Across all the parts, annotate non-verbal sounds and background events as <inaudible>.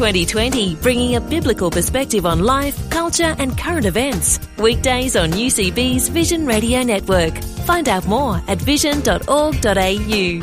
2020, bringing a biblical perspective on life, culture, and current events. Weekdays on UCB's Vision Radio Network. Find out more at vision.org.au.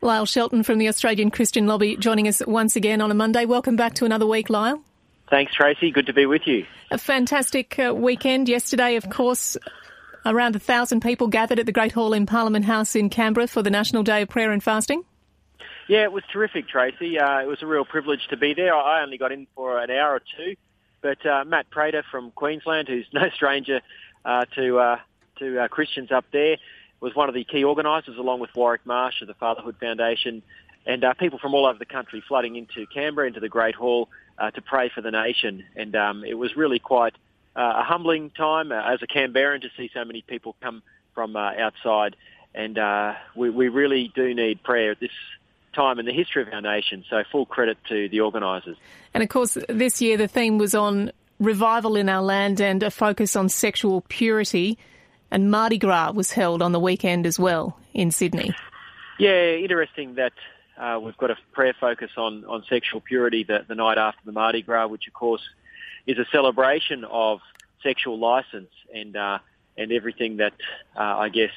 Lyle Shelton from the Australian Christian Lobby joining us once again on a Monday. Welcome back to another week, Lyle. Thanks, Tracy. Good to be with you. A fantastic uh, weekend. Yesterday, of course, around a thousand people gathered at the Great Hall in Parliament House in Canberra for the National Day of Prayer and Fasting. Yeah, it was terrific, Tracy. Uh, it was a real privilege to be there. I only got in for an hour or two, but uh, Matt Prater from Queensland, who's <laughs> no stranger uh, to uh, to uh, Christians up there, was one of the key organisers, along with Warwick Marsh of the Fatherhood Foundation, and uh, people from all over the country flooding into Canberra, into the Great Hall, to pray for the nation. And um, it was really quite a humbling time as a Canberran to see so many people come from outside. And we, we really do need prayer at this time in the history of our nation. So full credit to the organisers. And of course, this year the theme was on revival in our land and a focus on sexual purity. And Mardi Gras was held on the weekend as well in Sydney. Yeah, interesting that uh, we've got a prayer focus on, on sexual purity the, the night after the Mardi Gras, which of course is a celebration of sexual license and uh, and everything that uh, I guess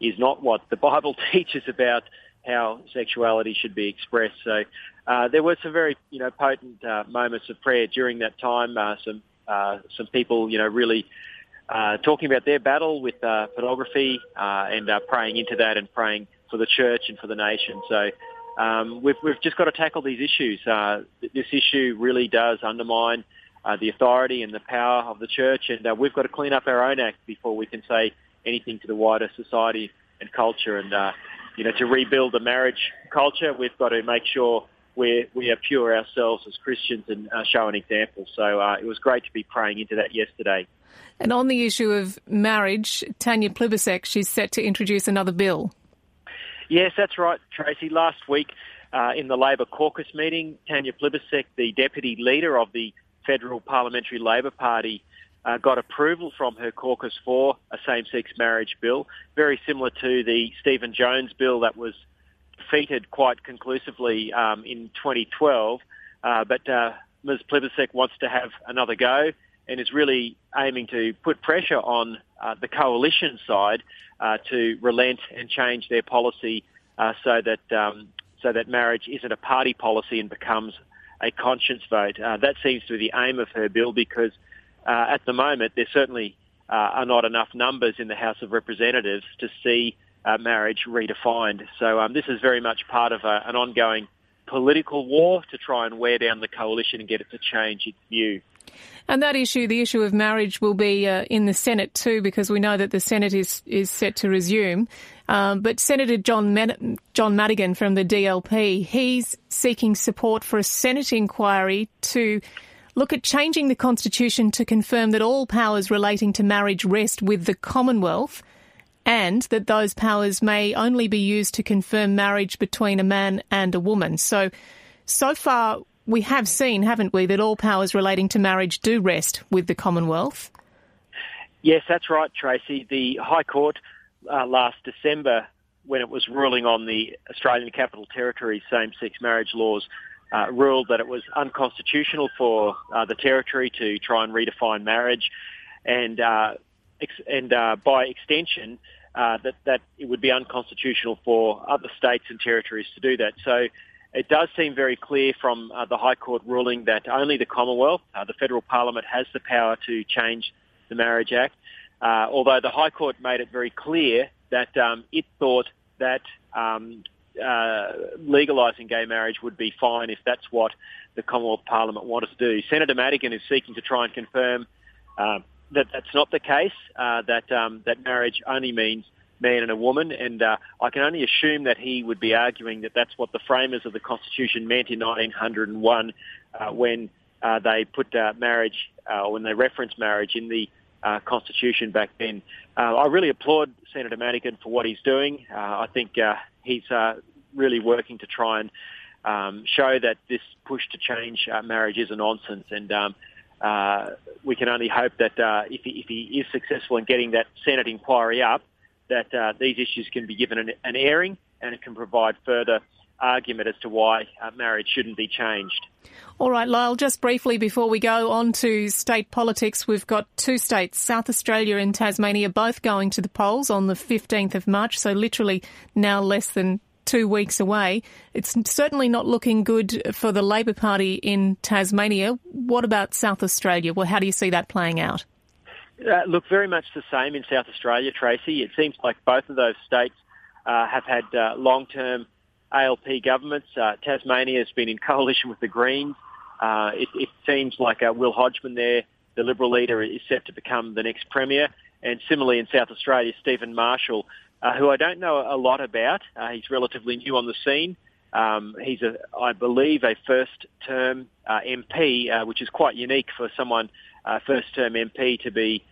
is not what the Bible <laughs> teaches about how sexuality should be expressed. So uh, there were some very you know potent uh, moments of prayer during that time. Uh, some uh, some people you know really uh, talking about their battle with uh, pornography uh, and uh, praying into that and praying for the church and for the nation. So um, we've, we've just got to tackle these issues. Uh, this issue really does undermine the authority and the power of the church, and we've got to clean up our own act before we can say anything to the wider society and culture. And uh, you know, to rebuild the marriage culture, we've got to make sure we we are pure ourselves as Christians and uh, show an example. So uh, it was great to be praying into that yesterday. And on the issue of marriage, Tanya Plibersek, she's set to introduce another bill. Yes, that's right, Tracy. Last week uh, in the Labor caucus meeting, Tanya Plibersek, the deputy leader of the Federal Parliamentary Labor Party, uh, got approval from her caucus for a same-sex marriage bill, very similar to the Stephen Jones bill that was defeated quite conclusively um, in 2012. Uh, but uh, Ms. Plibersek wants to have another go and is really aiming to put pressure on uh, the coalition side uh, to relent and change their policy uh, so that um, so that marriage isn't a party policy and becomes a conscience vote. Uh, that seems to be the aim of her bill because uh, at the moment there certainly uh, are not enough numbers in the House of Representatives to see marriage redefined. So um, this is very much part of a, an ongoing political war to try and wear down the coalition and get it to change its view. And that issue, the issue of marriage, will be uh, in the Senate too, because we know that the Senate is is set to resume. Um, but Senator John Mad- John Madigan from the DLP, he's seeking support for a Senate inquiry to look at changing the constitution to confirm that all powers relating to marriage rest with the Commonwealth. And that those powers may only be used to confirm marriage between a man and a woman. So, so far, we have seen, haven't we, that all powers relating to marriage do rest with the Commonwealth? Yes, that's right, Tracy. The High Court uh, last December, when it was ruling on the Australian Capital Territory same-sex marriage laws, uh, ruled that it was unconstitutional for uh, the territory to try and redefine marriage, and uh, ex- and uh, by extension, uh, that that it would be unconstitutional for other states and territories to do that. So it does seem very clear from uh, the High Court ruling that only the Commonwealth, the federal parliament, has the power to change the Marriage Act. although the High Court made it very clear that um, it thought that um, uh, legalising gay marriage would be fine if that's what the Commonwealth Parliament wanted to do. Senator Madigan is seeking to try and confirm uh, that that's not the case, uh, that um, that marriage only means man and a woman, and uh, I can only assume that he would be arguing that that's what the framers of the Constitution meant in 1901 uh, when uh, they put uh, marriage, uh, when they referenced marriage in the uh, Constitution back then. Uh, I really applaud Senator Madigan for what he's doing. Uh, I think uh, he's uh, really working to try and um, show that this push to change uh, marriage is a nonsense, and um, we can only hope that if, he, if he is successful in getting that Senate inquiry up, that these issues can be given an, an airing and it can provide further argument as to why uh, marriage shouldn't be changed. All right, Lyle, just briefly before we go on to state politics, we've got two states, South Australia and Tasmania, both going to the polls on the 15th of March, so literally now less than two weeks away. It's certainly not looking good for the Labor Party in Tasmania. What about South Australia? Well, how do you see that playing out? Uh, look, very much the same in South Australia, Tracy. It seems like both of those states uh, have had uh, long-term ALP governments. Uh, Tasmania has been in coalition with the Greens. Uh, it, it, seems like uh, Will Hodgman there, the Liberal leader, is set to become the next Premier. And similarly in South Australia, Stephen Marshall, uh, who I don't know a lot about. Uh, he's relatively new on the scene. Um, he's, a, I believe, a first-term uh, MP, which is quite unique for someone, first-term MP, to be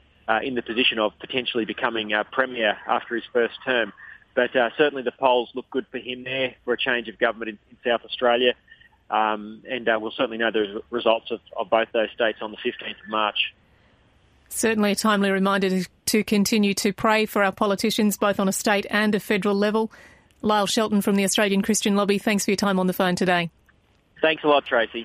in the position of potentially becoming Premier after his first term. But uh, certainly the polls look good for him there for a change of government in, in South Australia. Um, and uh, we'll certainly know the results of, of both those states on the 15th of March. Certainly a timely reminder to continue to pray for our politicians, both on a state and a federal level. Lyle Shelton from the Australian Christian Lobby, thanks for your time on the phone today. Thanks a lot, Tracy.